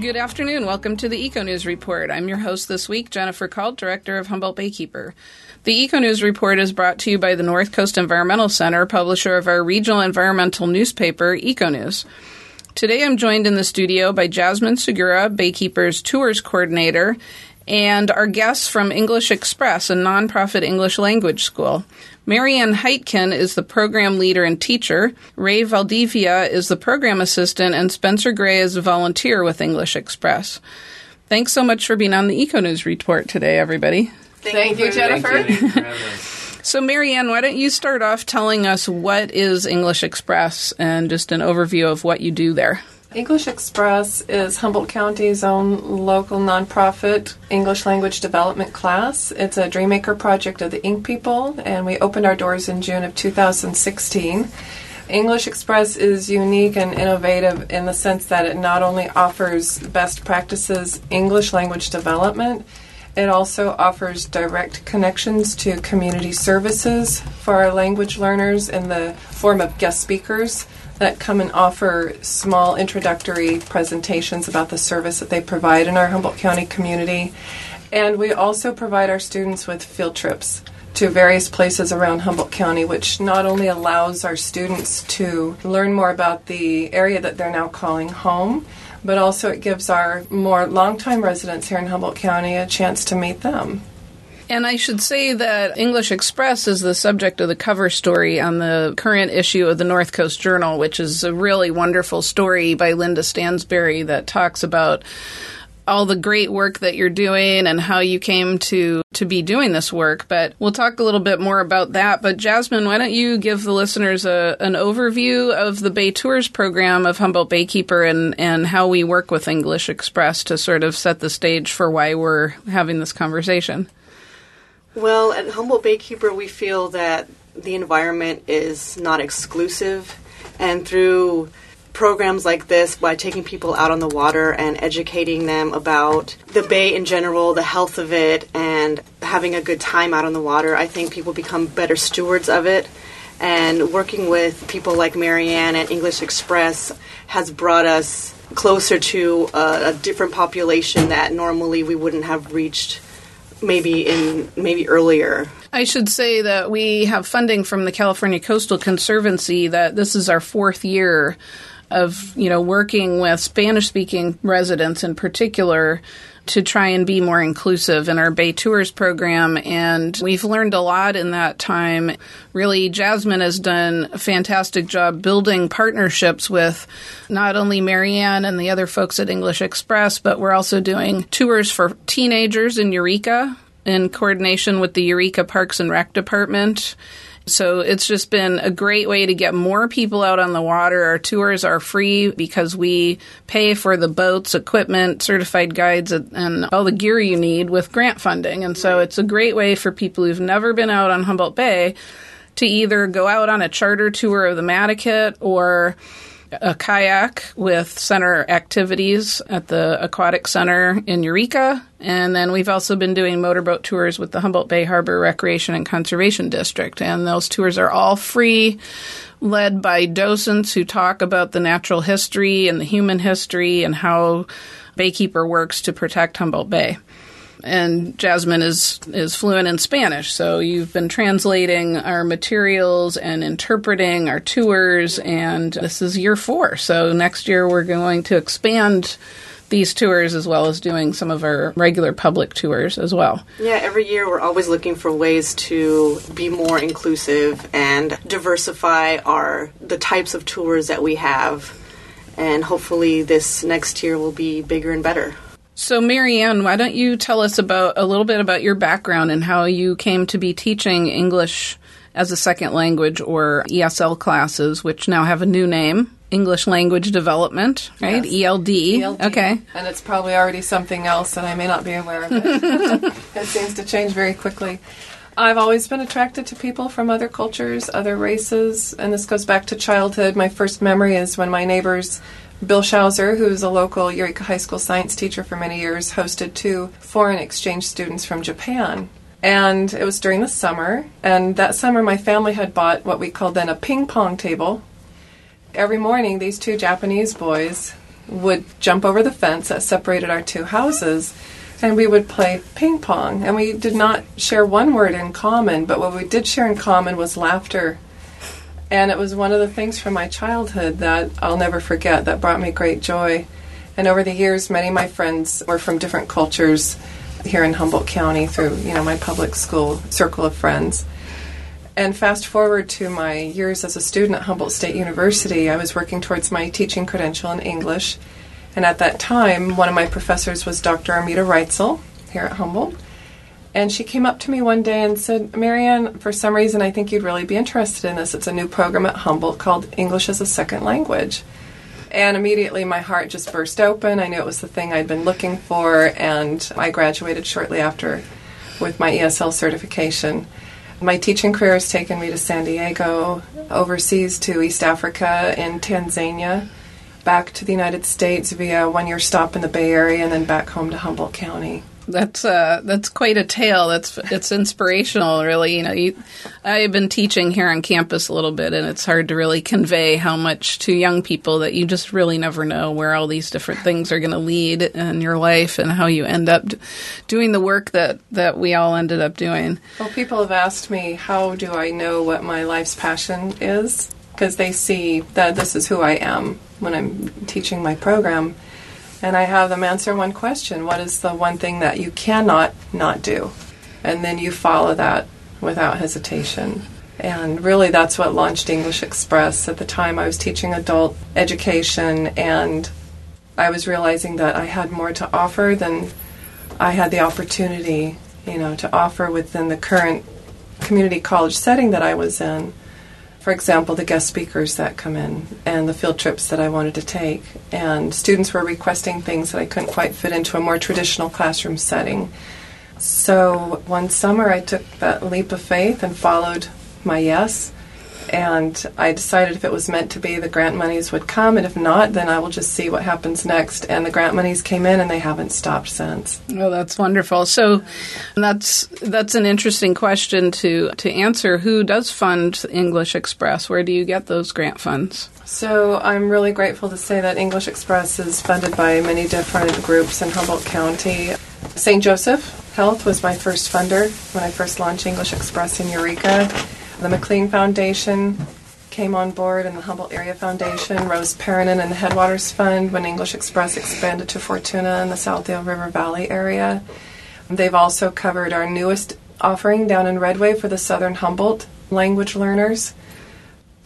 Good afternoon. Welcome to the Eco News Report. I'm your host this week, Jennifer Kalt, Director of Humboldt Baykeeper. The Eco News Report is brought to you by the North Coast Environmental Center, publisher of our regional environmental newspaper, Eco News. Today I'm joined in the studio by Jasmin Segura, Baykeeper's tours coordinator, and our guests from English Express, a nonprofit English language school. Mary Ann Hytken is the program leader and teacher. Ray Valdivia is the program assistant, and Spencer Gray is a volunteer with English Express. Thanks so much for being on the Eco News Report today, everybody. Thank, Thank you, Jennifer. Thank you. So, Mary Ann, why don't you start off telling us what is English Express and just an overview of what you do there? English Express is Humboldt County's own local nonprofit English language development class. It's a Dreammaker project of the Ink People, and we opened our doors in June of 2016. English Express is unique and innovative in the sense that it not only offers best practices English language development, it also offers direct connections to community services for our language learners in the form of guest speakers that come and offer small introductory presentations about the service that they provide in our Humboldt County community. And we also provide our students with field trips to various places around Humboldt County, which not only allows our students to learn more about the area that they're now calling home, but also it gives our more longtime residents here in Humboldt County a chance to meet them. And I should say that English Express is the subject of the cover story on the current issue of the North Coast Journal, which is a really wonderful story by Linda Stansberry that talks about all the great work that you're doing and how you came to to be doing this work. But we'll talk a little bit more about that. But Jasmin, why don't you give the listeners a, an overview of the Bay Tours program of Humboldt Baykeeper and and how we work with English Express to sort of set the stage for why we're having this conversation. Well, at Humboldt Baykeeper, we feel that the environment is not exclusive, and through programs like this, by taking people out on the water and educating them about the bay in general, the health of it, and having a good time out on the water, I think people become better stewards of it. And working with people like Mary Ann at English Express has brought us closer to a, a different population that normally we wouldn't have reached maybe in maybe earlier. I should say that we have funding from the California Coastal Conservancy that this is our fourth year of, you know, working with Spanish speaking residents in particular to try and be more inclusive in our Bay Tours program. And we've learned a lot in that time. Really, Jasmin has done a fantastic job building partnerships with not only Mary Ann and the other folks at English Express, but we're also doing tours for teenagers in Eureka in coordination with the Eureka Parks and Rec Department. So it's just been a great way to get more people out on the water. Our tours are free because we pay for the boats, equipment, certified guides, and all the gear you need with grant funding. And so it's a great way for people who've never been out on Humboldt Bay to either go out on a charter tour of the Madaket or a kayak with center activities at the Aquatic Center in Eureka. And then we've also been doing motorboat tours with the Humboldt Bay Harbor Recreation and Conservation District. And those tours are all free, led by docents who talk about the natural history and the human history and how Baykeeper works to protect Humboldt Bay and Jasmin is is fluent in Spanish, so you've been translating our materials and interpreting our tours, and this is year four. So next year we're going to expand these tours as well as doing some of our regular public tours as well. Yeah, every year we're always looking for ways to be more inclusive and diversify our the types of tours that we have. And hopefully this next year will be bigger and better. So, Mary Ann, why don't you tell us about a little bit about your background and how you came to be teaching English as a second language or ESL classes, which now have a new name, English Language Development, right? Yes. ELD. ELD. Okay. And it's probably already something else that I may not be aware of. It, it seems to change very quickly. I've always been attracted to people from other cultures, other races, and this goes back to childhood. My first memory is when my neighbors Bill Schauser, who's a local Eureka High School science teacher for many years, hosted two foreign exchange students from Japan. And it was during the summer, and that summer my family had bought what we called then a ping pong table. Every morning, these two Japanese boys would jump over the fence that separated our two houses and we would play ping pong. And we did not share one word in common, but what we did share in common was laughter. And it was one of the things from my childhood that I'll never forget that brought me great joy. And over the years, many of my friends were from different cultures here in Humboldt County through, you know, my public school circle of friends. And fast forward to my years as a student at Humboldt State University, I was working towards my teaching credential in English and at that time, one of my professors was Dr. Armida Reitzel here at Humboldt. And she came up to me one day and said, Mary Ann, for some reason, I think you'd really be interested in this. It's a new program at Humboldt called English as a Second Language. And immediately my heart just burst open. I knew it was the thing I'd been looking for, and I graduated shortly after with my ESL certification. My teaching career has taken me to San Diego, overseas to East Africa, in Tanzania, back to the United States via one year stop in the Bay Area and then back home to Humboldt County. That's uh, that's quite a tale. That's it's inspirational, really. You know, you, I've been teaching here on campus a little bit, and it's hard to really convey how much to young people that you just really never know where all these different things are going to lead in your life, and how you end up doing the work that that we all ended up doing. Well, people have asked me, how do I know what my life's passion is? Because they see that this is who I am when I'm teaching my program. And I have them answer one question What is the one thing that you cannot not do? And then you follow that without hesitation. And really, that's what launched English Express. At the time, I was teaching adult education, and I was realizing that I had more to offer than I had the opportunity, you know, to offer within the current community college setting that I was in for example, the guest speakers that come in and the field trips that I wanted to take. And students were requesting things that I couldn't quite fit into a more traditional classroom setting. So one summer I took that leap of faith and followed my yes and I decided if it was meant to be, the grant monies would come, and if not, then I will just see what happens next. And the grant monies came in, and they haven't stopped since. Oh, that's wonderful. So that's that's an interesting question to to answer. Who does fund English Express? Where do you get those grant funds? So I'm really grateful to say that English Express is funded by many different groups in Humboldt County. St. Joseph Health was my first funder when I first launched English Express in Eureka. The McLean Foundation came on board, and the Humboldt Area Foundation, Rose Perrinen, and the Headwaters Fund when English Express expanded to Fortuna in the Southdale River Valley area. They've also covered our newest offering down in Redway for the Southern Humboldt language learners.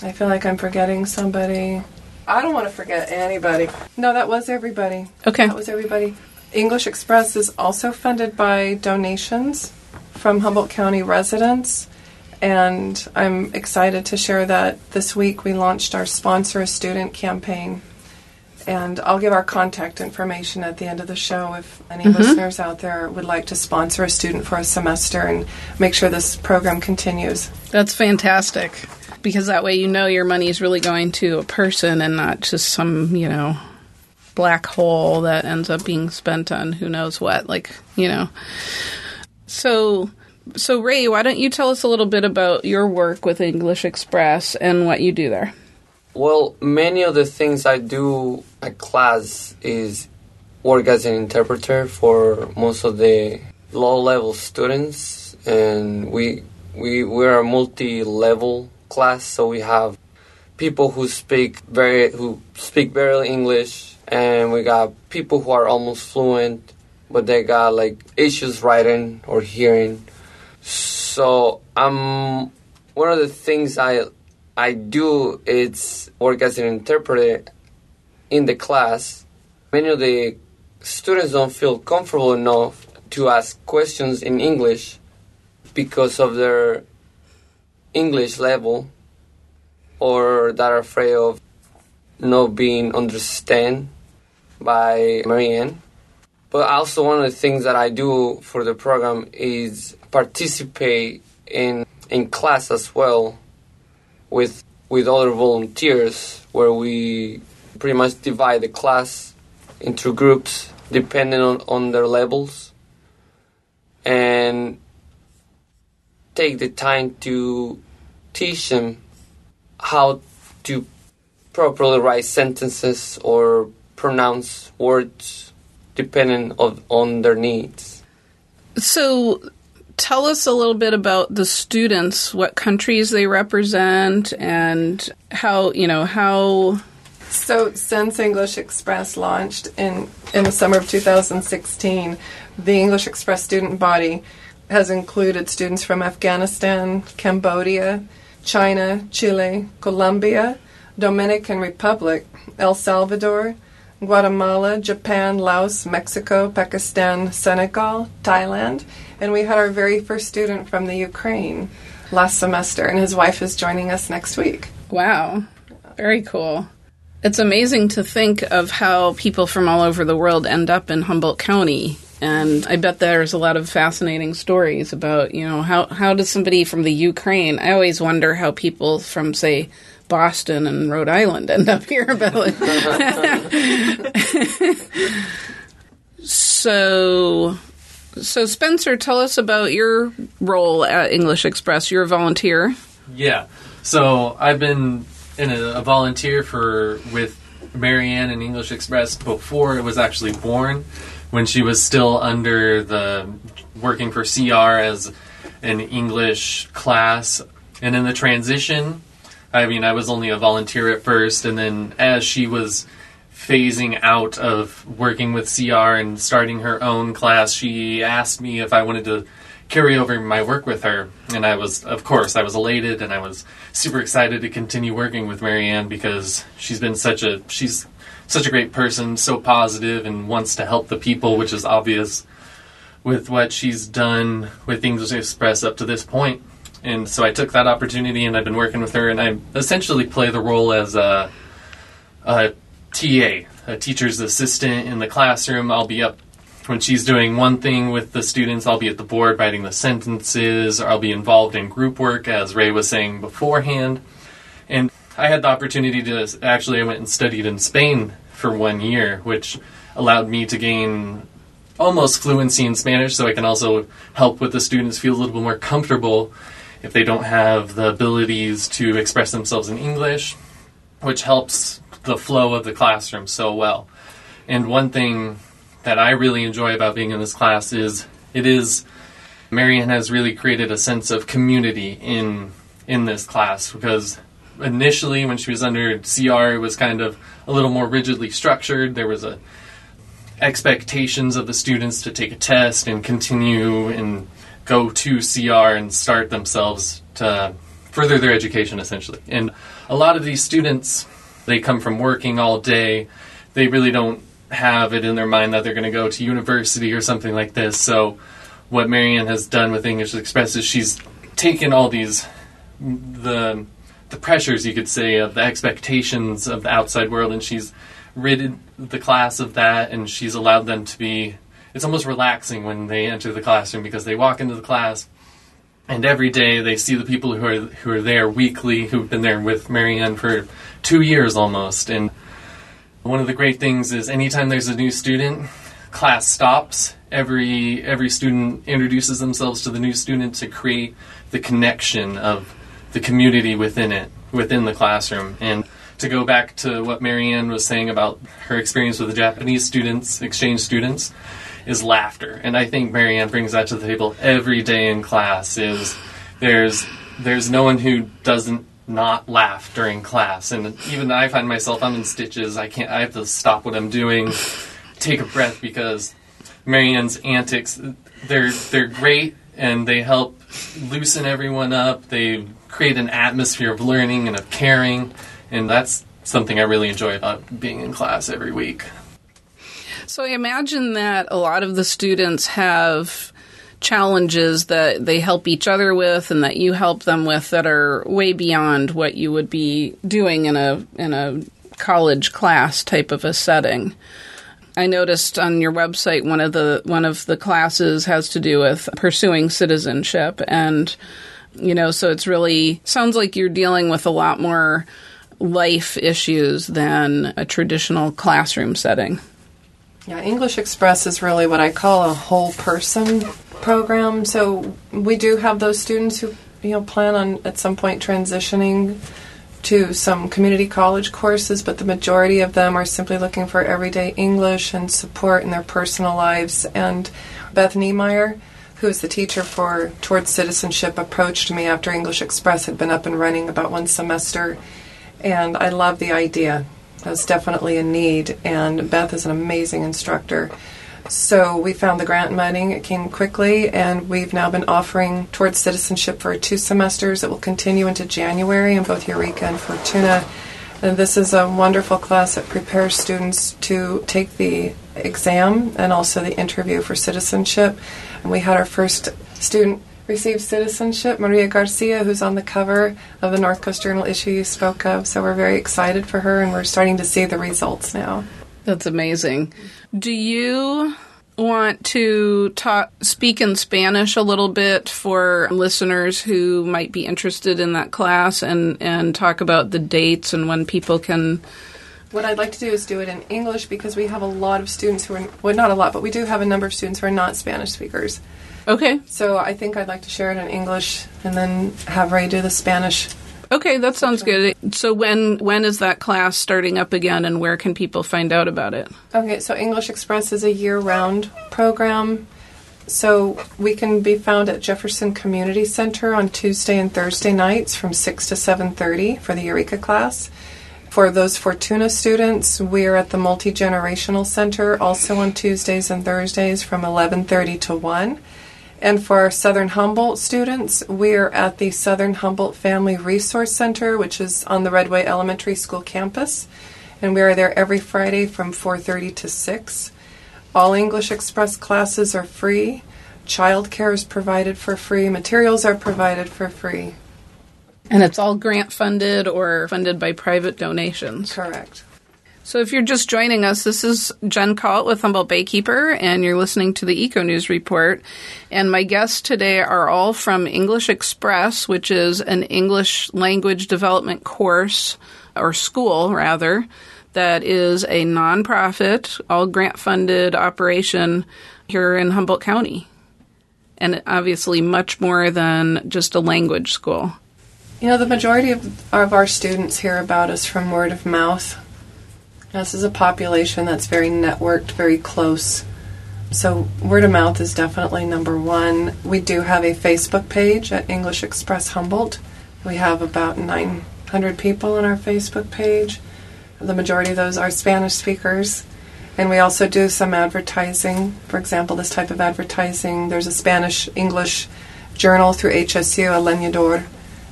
I feel like I'm forgetting somebody. I don't want to forget anybody. No, that was everybody. Okay. That was everybody. English Express is also funded by donations from Humboldt County residents and I'm excited to share that this week we launched our Sponsor a Student campaign. And I'll give our contact information at the end of the show if any mm-hmm. listeners out there would like to sponsor a student for a semester and make sure this program continues. That's fantastic because that way you know your money is really going to a person and not just some, you know, black hole that ends up being spent on who knows what. Like, you know. So so, Ray, why don't you tell us a little bit about your work with English Express and what you do there? Well, many of the things I do at class is work as an interpreter for most of the low-level students, and we we we're a multi-level class, so we have people who speak very who speak very English, and we got people who are almost fluent, but they got like issues writing or hearing so um, one of the things I I do is work as an interpreter in the class. Many of the students don't feel comfortable enough to ask questions in English because of their English level or that are afraid of not being understood by Mary Ann. But also one of the things that I do for the program is participate in in class as well with with other volunteers where we pretty much divide the class into groups depending on, on their levels and take the time to teach them how to properly write sentences or pronounce words depending of, on their needs. So, tell us a little bit about the students, what countries they represent, and how you know how. So, since English Express launched in in the summer of 2016, the English Express student body has included students from Afghanistan, Cambodia, China, Chile, Colombia, Dominican Republic, El Salvador, Guatemala, Japan, Laos, Mexico, Pakistan, Senegal, Thailand, and we had our very first student from the Ukraine last semester, and his wife is joining us next week. Wow, very cool. It's amazing to think of how people from all over the world end up in Humboldt County. And I bet there's a lot of fascinating stories about, you know, how, how does somebody from the Ukraine, I always wonder how people from, say, Boston and Rhode Island end up here. But so, so Spencer, tell us about your role at English Express. You're a volunteer. Yeah. So I've been in a, a volunteer for with Mary Ann and English Express before it was actually born, when she was still under the working for CR as an English class, and in the transition I mean, I was only a volunteer at first, and then as she was phasing out of working with CR and starting her own class, she asked me if I wanted to carry over my work with her. And I was, of course, I was elated and I was super excited to continue working with Mary Ann because she's been such a, she's such a great person, so positive and wants to help the people, which is obvious with what she's done with English Express up to this point. And so I took that opportunity, and I've been working with her, and I essentially play the role as a, a TA, a teacher's assistant in the classroom. I'll be up when she's doing one thing with the students, I'll be at the board writing the sentences, or I'll be involved in group work, as Ray was saying beforehand. And I had the opportunity to actually, I went and studied in Spain for one year, which allowed me to gain almost fluency in Spanish, so I can also help with the students feel a little bit more comfortable if they don't have the abilities to express themselves in English, which helps the flow of the classroom so well. And one thing that I really enjoy about being in this class is it is Mary Ann has really created a sense of community in in this class because initially when she was under CR it was kind of a little more rigidly structured. There was a expectations of the students to take a test and continue and go to CR and start themselves to further their education essentially. And a lot of these students, they come from working all day. They really don't have it in their mind that they're going to go to university or something like this. So what Mary Ann has done with English Express is she's taken all these the the pressures you could say of the expectations of the outside world and she's ridded the class of that and she's allowed them to be it's almost relaxing when they enter the classroom because they walk into the class and every day they see the people who are who are there weekly who've been there with Mary Ann for two years almost. And one of the great things is anytime there's a new student class stops. Every every student introduces themselves to the new student to create the connection of the community within it within the classroom. And to go back to what Mary Ann was saying about her experience with the Japanese students, exchange students, is laughter. And I think Mary Ann brings that to the table every day in class is there's there's no one who doesn't not laugh during class. And even I find myself I'm in stitches. I can't I have to stop what I'm doing, take a breath because Mary Ann's antics they're they're great and they help loosen everyone up. They create an atmosphere of learning and of caring and that's something I really enjoy about being in class every week. So I imagine that a lot of the students have challenges that they help each other with and that you help them with that are way beyond what you would be doing in a in a college class type of a setting. I noticed on your website one of the one of the classes has to do with pursuing citizenship and you know so it's really sounds like you're dealing with a lot more life issues than a traditional classroom setting. Yeah, English Express is really what I call a whole person program. So we do have those students who you know plan on at some point transitioning to some community college courses, but the majority of them are simply looking for everyday English and support in their personal lives. And Beth Niemeyer, who is the teacher for Towards Citizenship, approached me after English Express had been up and running about one semester. And I love the idea. There's definitely a need, and Beth is an amazing instructor. So we found the grant money. It came quickly, and we've now been offering towards citizenship for two semesters. It will continue into January in both Eureka and Fortuna. And this is a wonderful class that prepares students to take the exam and also the interview for citizenship. And we had our first student receive citizenship, Maria Garcia, who's on the cover of the North Coast Journal issue you spoke of. So we're very excited for her, and we're starting to see the results now. That's amazing. Do you want to talk speak in Spanish a little bit for listeners who might be interested in that class and and talk about the dates and when people can What I'd like to do is do it in English because we have a lot of students who are, well, not a lot, but we do have a number of students who are not Spanish speakers. Okay. So I think I'd like to share it in English and then have Ray do the Spanish. Okay, that sounds good. So when when is that class starting up again and where can people find out about it? Okay, so English Express is a year-round program. So we can be found at Jefferson Community Center on Tuesday and Thursday nights from 6 to 7:30 for the Eureka class. For those Fortuna students, we are at the Multi-Generational Center also on Tuesdays and Thursdays from 11:30 to 1. And for our Southern Humboldt students, we're at the Southern Humboldt Family Resource Center, which is on the Redway Elementary School campus. And we are there every Friday from 4:30 to 6. All English Express classes are free. Childcare is provided for free. Materials are provided for free. And it's all grant funded or funded by private donations. Correct. So if you're just joining us, this is Jen Kalt with Humboldt Baykeeper, and you're listening to the Eco News Report. And my guests today are all from English Express, which is an English language development course, or school rather, that is a nonprofit, all grant funded operation here in Humboldt County. And obviously much more than just a language school. You know, the majority of, of our students hear about us from word of mouth. This is a population that's very networked, very close. So, word of mouth is definitely number one. We do have a Facebook page at English Express Humboldt. We have about 900 people on our Facebook page. The majority of those are Spanish speakers. And we also do some advertising. For example, this type of advertising, there's a Spanish English journal through HSU, El Leñador.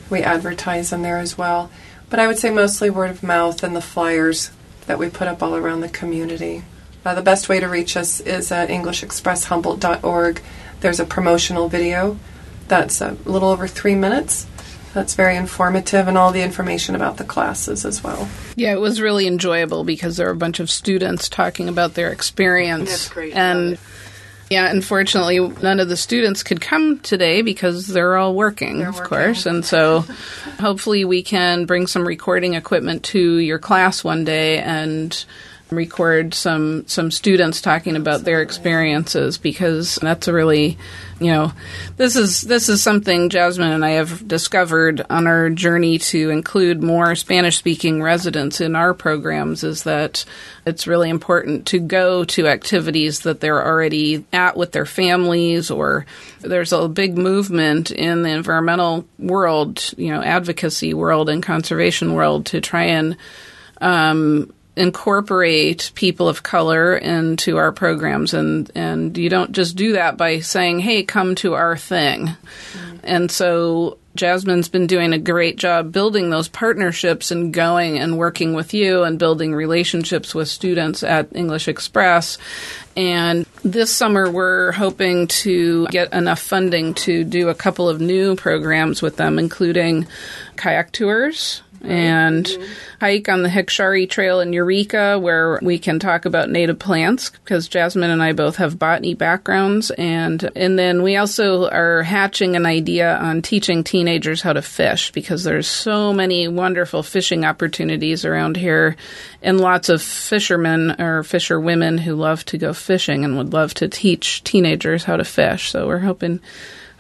We advertise in there as well. But I would say mostly word of mouth and the flyers that we put up all around the community. Uh, the best way to reach us is at EnglishExpressHumboldt.org. There's a promotional video that's a little over three minutes. That's very informative, and all the information about the classes as well. Yeah, it was really enjoyable because there were a bunch of students talking about their experience. That's great. And yeah, unfortunately, none of the students could come today because they're all working, They're of working. course. And so hopefully we can bring some recording equipment to your class one day and record some some students talking about their experiences because that's a really you know this is this is something Jasmin and I have discovered on our journey to include more Spanish speaking residents in our programs is that it's really important to go to activities that they're already at with their families or there's a big movement in the environmental world you know advocacy world and conservation world to try and um, incorporate people of color into our programs and and you don't just do that by saying hey come to our thing and so Jasmin's been doing a great job building those partnerships and going and working with you and building relationships with students at English Express. And this summer, we're hoping to get enough funding to do a couple of new programs with them, including kayak tours and hike on the Hikshari Trail in Eureka, where we can talk about native plants because Jasmin and I both have botany backgrounds, and and then we also are hatching an idea on teaching teenagers how to fish because there's so many wonderful fishing opportunities around here, and lots of fishermen or fisher women who love to go fishing and would love to teach teenagers how to fish. So we're hoping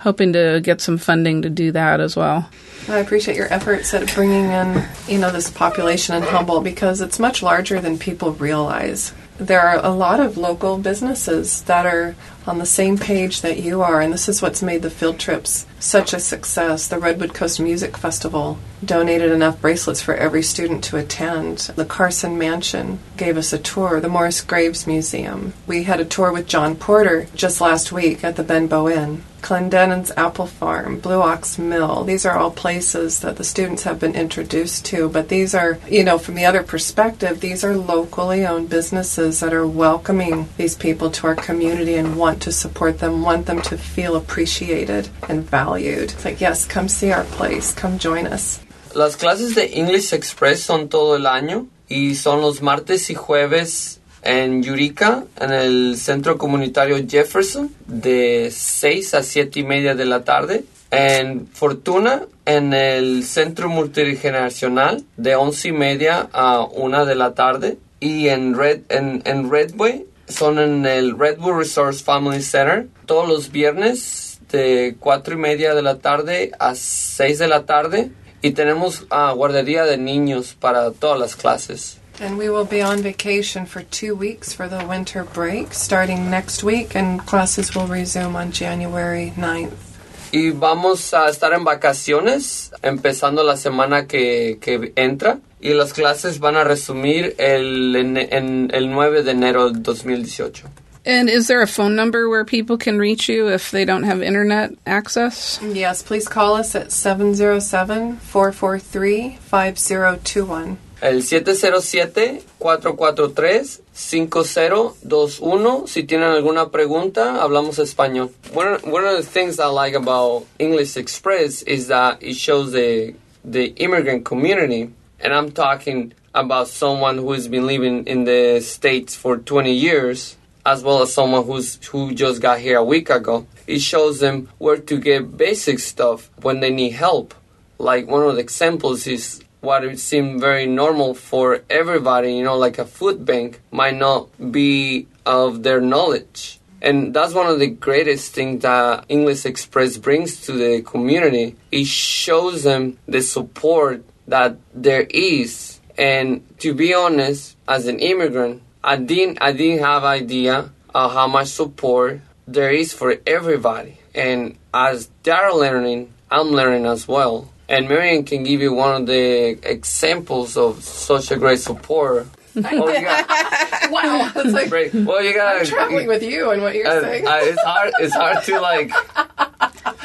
hoping to get some funding to do that as well. I appreciate your efforts at bringing in, you know, this population in Humboldt because it's much larger than people realize. There are a lot of local businesses that are on the same page that you are, and this is what's made the field trips such a success. The Redwood Coast Music Festival donated enough bracelets for every student to attend. The Carson Mansion gave us a tour, the Morris Graves Museum. We had a tour with John Porter just last week at the Benbow Inn. Clendenen's Apple Farm, Blue Ox Mill. These are all places that the students have been introduced to, but these are, you know, from the other perspective, these are locally owned businesses that are welcoming these people to our community and want to support them, want them to feel appreciated and valued. It's like, yes, come see our place, come join us. Las clases de English Express son todo el año y son los martes y jueves en Eureka, en el centro comunitario Jefferson, de 6 a 7 y media de la tarde. En Fortuna, en el centro multigeneracional, de 11 y media a 1 de la tarde. Y en, Red, en, en Redway, son en el Redwood Resource Family Center, todos los viernes de 4 y media de la tarde a 6 de la tarde. Y tenemos uh, guardería de niños para todas las clases. And we will be on vacation for two weeks for the winter break starting next week, and classes will resume on January 9th. Y vamos a estar en vacaciones empezando la semana que, que entra. Y las clases van a resumir el, en, en el 9 de enero del 2018. And is there a phone number where people can reach you if they don't have internet access? Yes, please call us at 707 443 5021. El 707-443-5021. Si tienen alguna pregunta, hablamos español. One, one of the things I like about English Express is that it shows the, the immigrant community. And I'm talking about someone who's been living in the States for 20 years, as well as someone who's, who just got here a week ago. It shows them where to get basic stuff when they need help. Like one of the examples is what would seem very normal for everybody, you know, like a food bank, might not be of their knowledge. And that's one of the greatest things that English Express brings to the community. It shows them the support that there is. And to be honest, as an immigrant, I didn't I didn't have idea of how much support there is for everybody. And as they're learning, I'm learning as well. And Mary Ann can give you one of the examples of such a great support. well, you got, Wow, it's like great. Well, you got I'm traveling with you and what you're uh, saying. I- it's hard. It's hard to like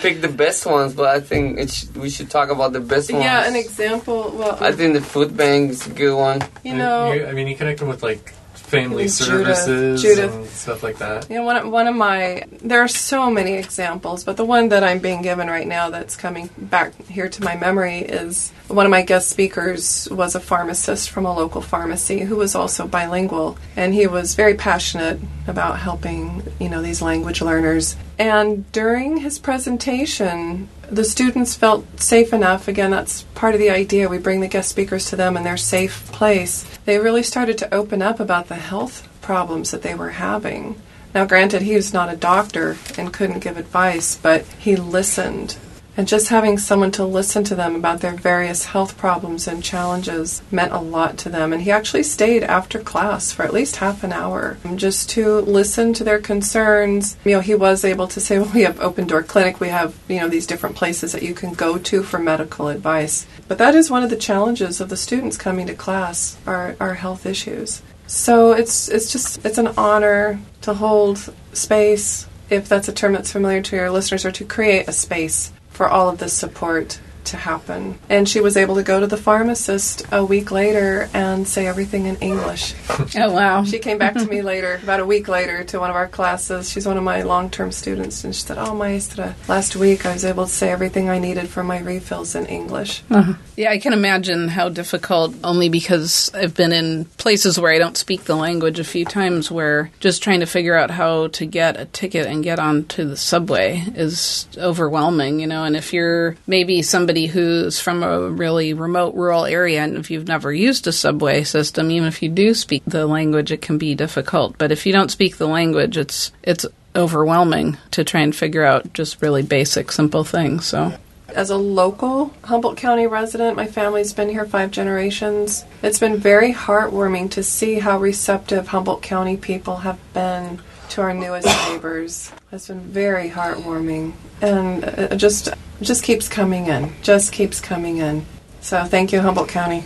pick the best ones, but I think it sh- we should talk about the best ones. yeah, an example. Well, I think the food bank is a good one. you know, You- I mean, you connect them with like family services Judith. and stuff like that. You know, one of, one of my there are so many examples, but the one that I'm being given right now that's coming back here to my memory is one of my guest speakers was a pharmacist from a local pharmacy who was also bilingual, and he was very passionate about helping you know these language learners. And during his presentation, the students felt safe enough. Again, that's part of the idea. We bring the guest speakers to them in their safe place. They really started to open up about the health problems that they were having. Now, granted, he was not a doctor and couldn't give advice, but he listened. And just having someone to listen to them about their various health problems and challenges meant a lot to them. And he actually stayed after class for at least half an hour um, just to listen to their concerns. You know, he was able to say, well, we have open door clinic, we have, you know, these different places that you can go to for medical advice. But that is one of the challenges of the students coming to class are, are health issues. So it's it's just it's an honor to hold space, if that's a term that's familiar to your listeners, or to create a space for all of the support to happen. And she was able to go to the pharmacist a week later and say everything in English. Oh, wow. She came back to me later, about a week later, to one of our classes. She's one of my long term students, and she said, Oh, maestra, last week I was able to say everything I needed for my refills in English. Uh-huh. Yeah, I can imagine how difficult, only because I've been in places where I don't speak the language a few times, where just trying to figure out how to get a ticket and get onto the subway is overwhelming, you know. And if you're maybe somebody who's from a really remote rural area and if you've never used a subway system, even if you do speak the language, it can be difficult. But if you don't speak the language, it's it's overwhelming to try and figure out just really basic, simple things. So As a local Humboldt County resident, my family's been here five generations. It's been very heartwarming to see how receptive Humboldt County people have been to our newest neighbors. It's been very heartwarming, and it just just keeps coming in, just keeps coming in. So thank you, Humboldt County.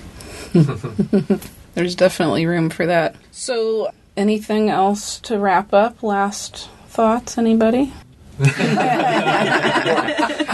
there's definitely room for that. So, anything else to wrap up? Last thoughts, anybody?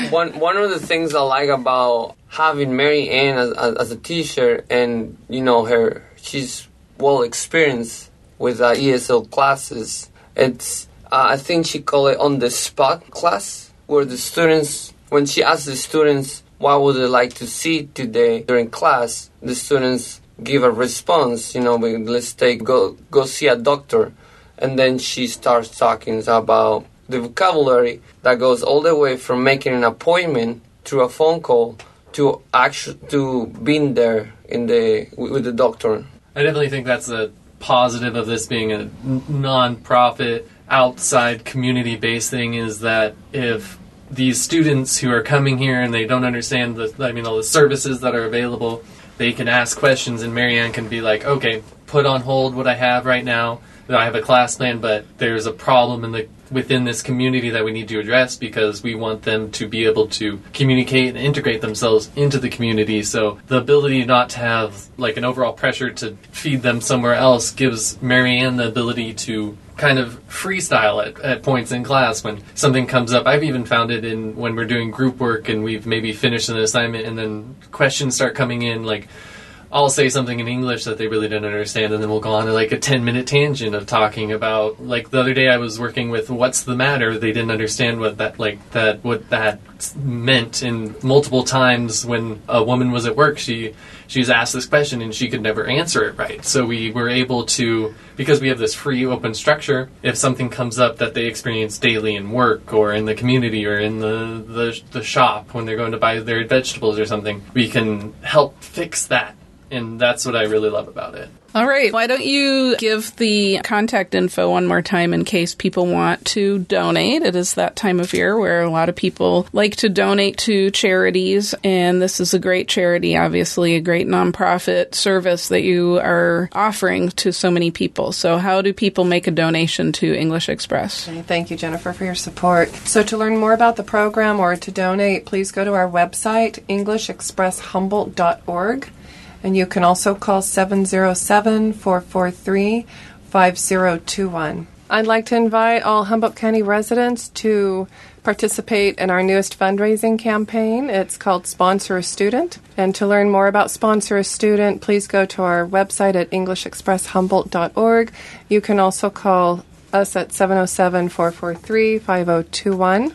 one one of the things I like about having Mary Ann as, as, as a teacher, and you know her, she's well experienced with uh, ESL classes. It's uh, I think she call it on the spot class, where the students, when she asks the students what would they like to see today during class, the students give a response. You know, let's take go go see a doctor, and then she starts talking about the vocabulary that goes all the way from making an appointment through a phone call to actually to being there in the with the doctor. I definitely think that's a positive of this being a non-profit, outside community-based thing. Is that if these students who are coming here and they don't understand the, I mean, all the services that are available, they can ask questions, and Mary Ann can be like, "Okay, put on hold what I have right now. I have a class plan, but there's a problem in the within this community that we need to address because we want them to be able to communicate and integrate themselves into the community. So the ability not to have like an overall pressure to feed them somewhere else gives Mary Ann the ability to kind of freestyle at, at points in class when something comes up. I've even found it in when we're doing group work and we've maybe finished an assignment and then questions start coming in like I'll say something in English that they really didn't understand, and then we'll go on to like a 10 minute tangent of talking about, like the other day I was working with What's the Matter? They didn't understand what that, like, that, what that meant. And multiple times when a woman was at work, she, she was asked this question and she could never answer it right. So we were able to, because we have this free open structure, if something comes up that they experience daily in work or in the community or in the, the, the shop when they're going to buy their vegetables or something, we can help fix that and that's what I really love about it. All right. Why don't you give the contact info one more time in case people want to donate? It is that time of year where a lot of people like to donate to charities, and this is a great charity, obviously, a great nonprofit service that you are offering to so many people. So, how do people make a donation to English Express? Okay, Thank you, Jennifer, for your support. So, to learn more about the program or to donate, please go to our website, EnglishExpressHumboldt.org. And you can also call 707 443 5021. I'd like to invite all Humboldt County residents to participate in our newest fundraising campaign. It's called Sponsor a Student. And to learn more about Sponsor a Student, please go to our website at EnglishExpressHumboldt.org. You can also call us at 707 443 5021.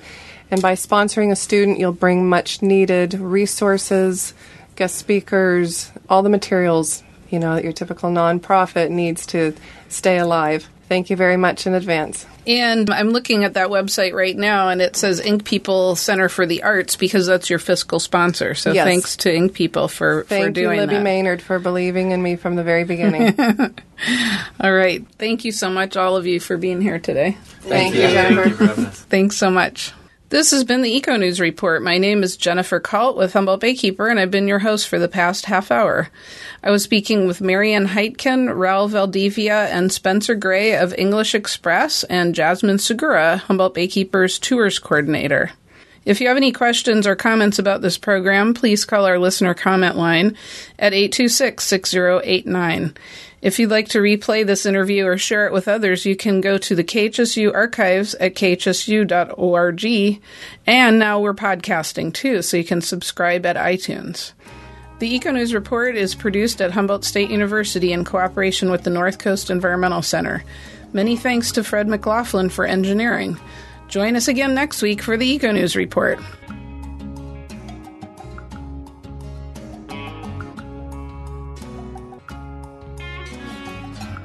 And by sponsoring a student, you'll bring much needed resources, guest speakers, all the materials, you know, that your typical nonprofit needs to stay alive. Thank you very much in advance. And I'm looking at that website right now, and it says Ink People Center for the Arts because that's your fiscal sponsor. So Yes. thanks to Ink People for, for Thank you, doing Libby that. Maynard, for believing in me from the very beginning. All right. Thank you so much, all of you, for being here today. Thank you, Thank Jennifer. you for having us. Thanks so much. This has been the Eco News Report. My name is Jennifer Kalt with Humboldt Baykeeper, and I've been your host for the past half hour. I was speaking with Mary Ann Hytken, Raul Valdivia, and Spencer Gray of English Express, and Jasmin Segura, Humboldt Baykeeper's Tours Coordinator. If you have any questions or comments about this program, please call our listener comment line at 826 6089. If you'd like to replay this interview or share it with others, you can go to the KHSU archives at khsu.org. And now we're podcasting too, so you can subscribe at iTunes. The Eco News Report is produced at Humboldt State University in cooperation with the North Coast Environmental Center. Many thanks to Fred McLaughlin for engineering. Join us again next week for the Eco News Report.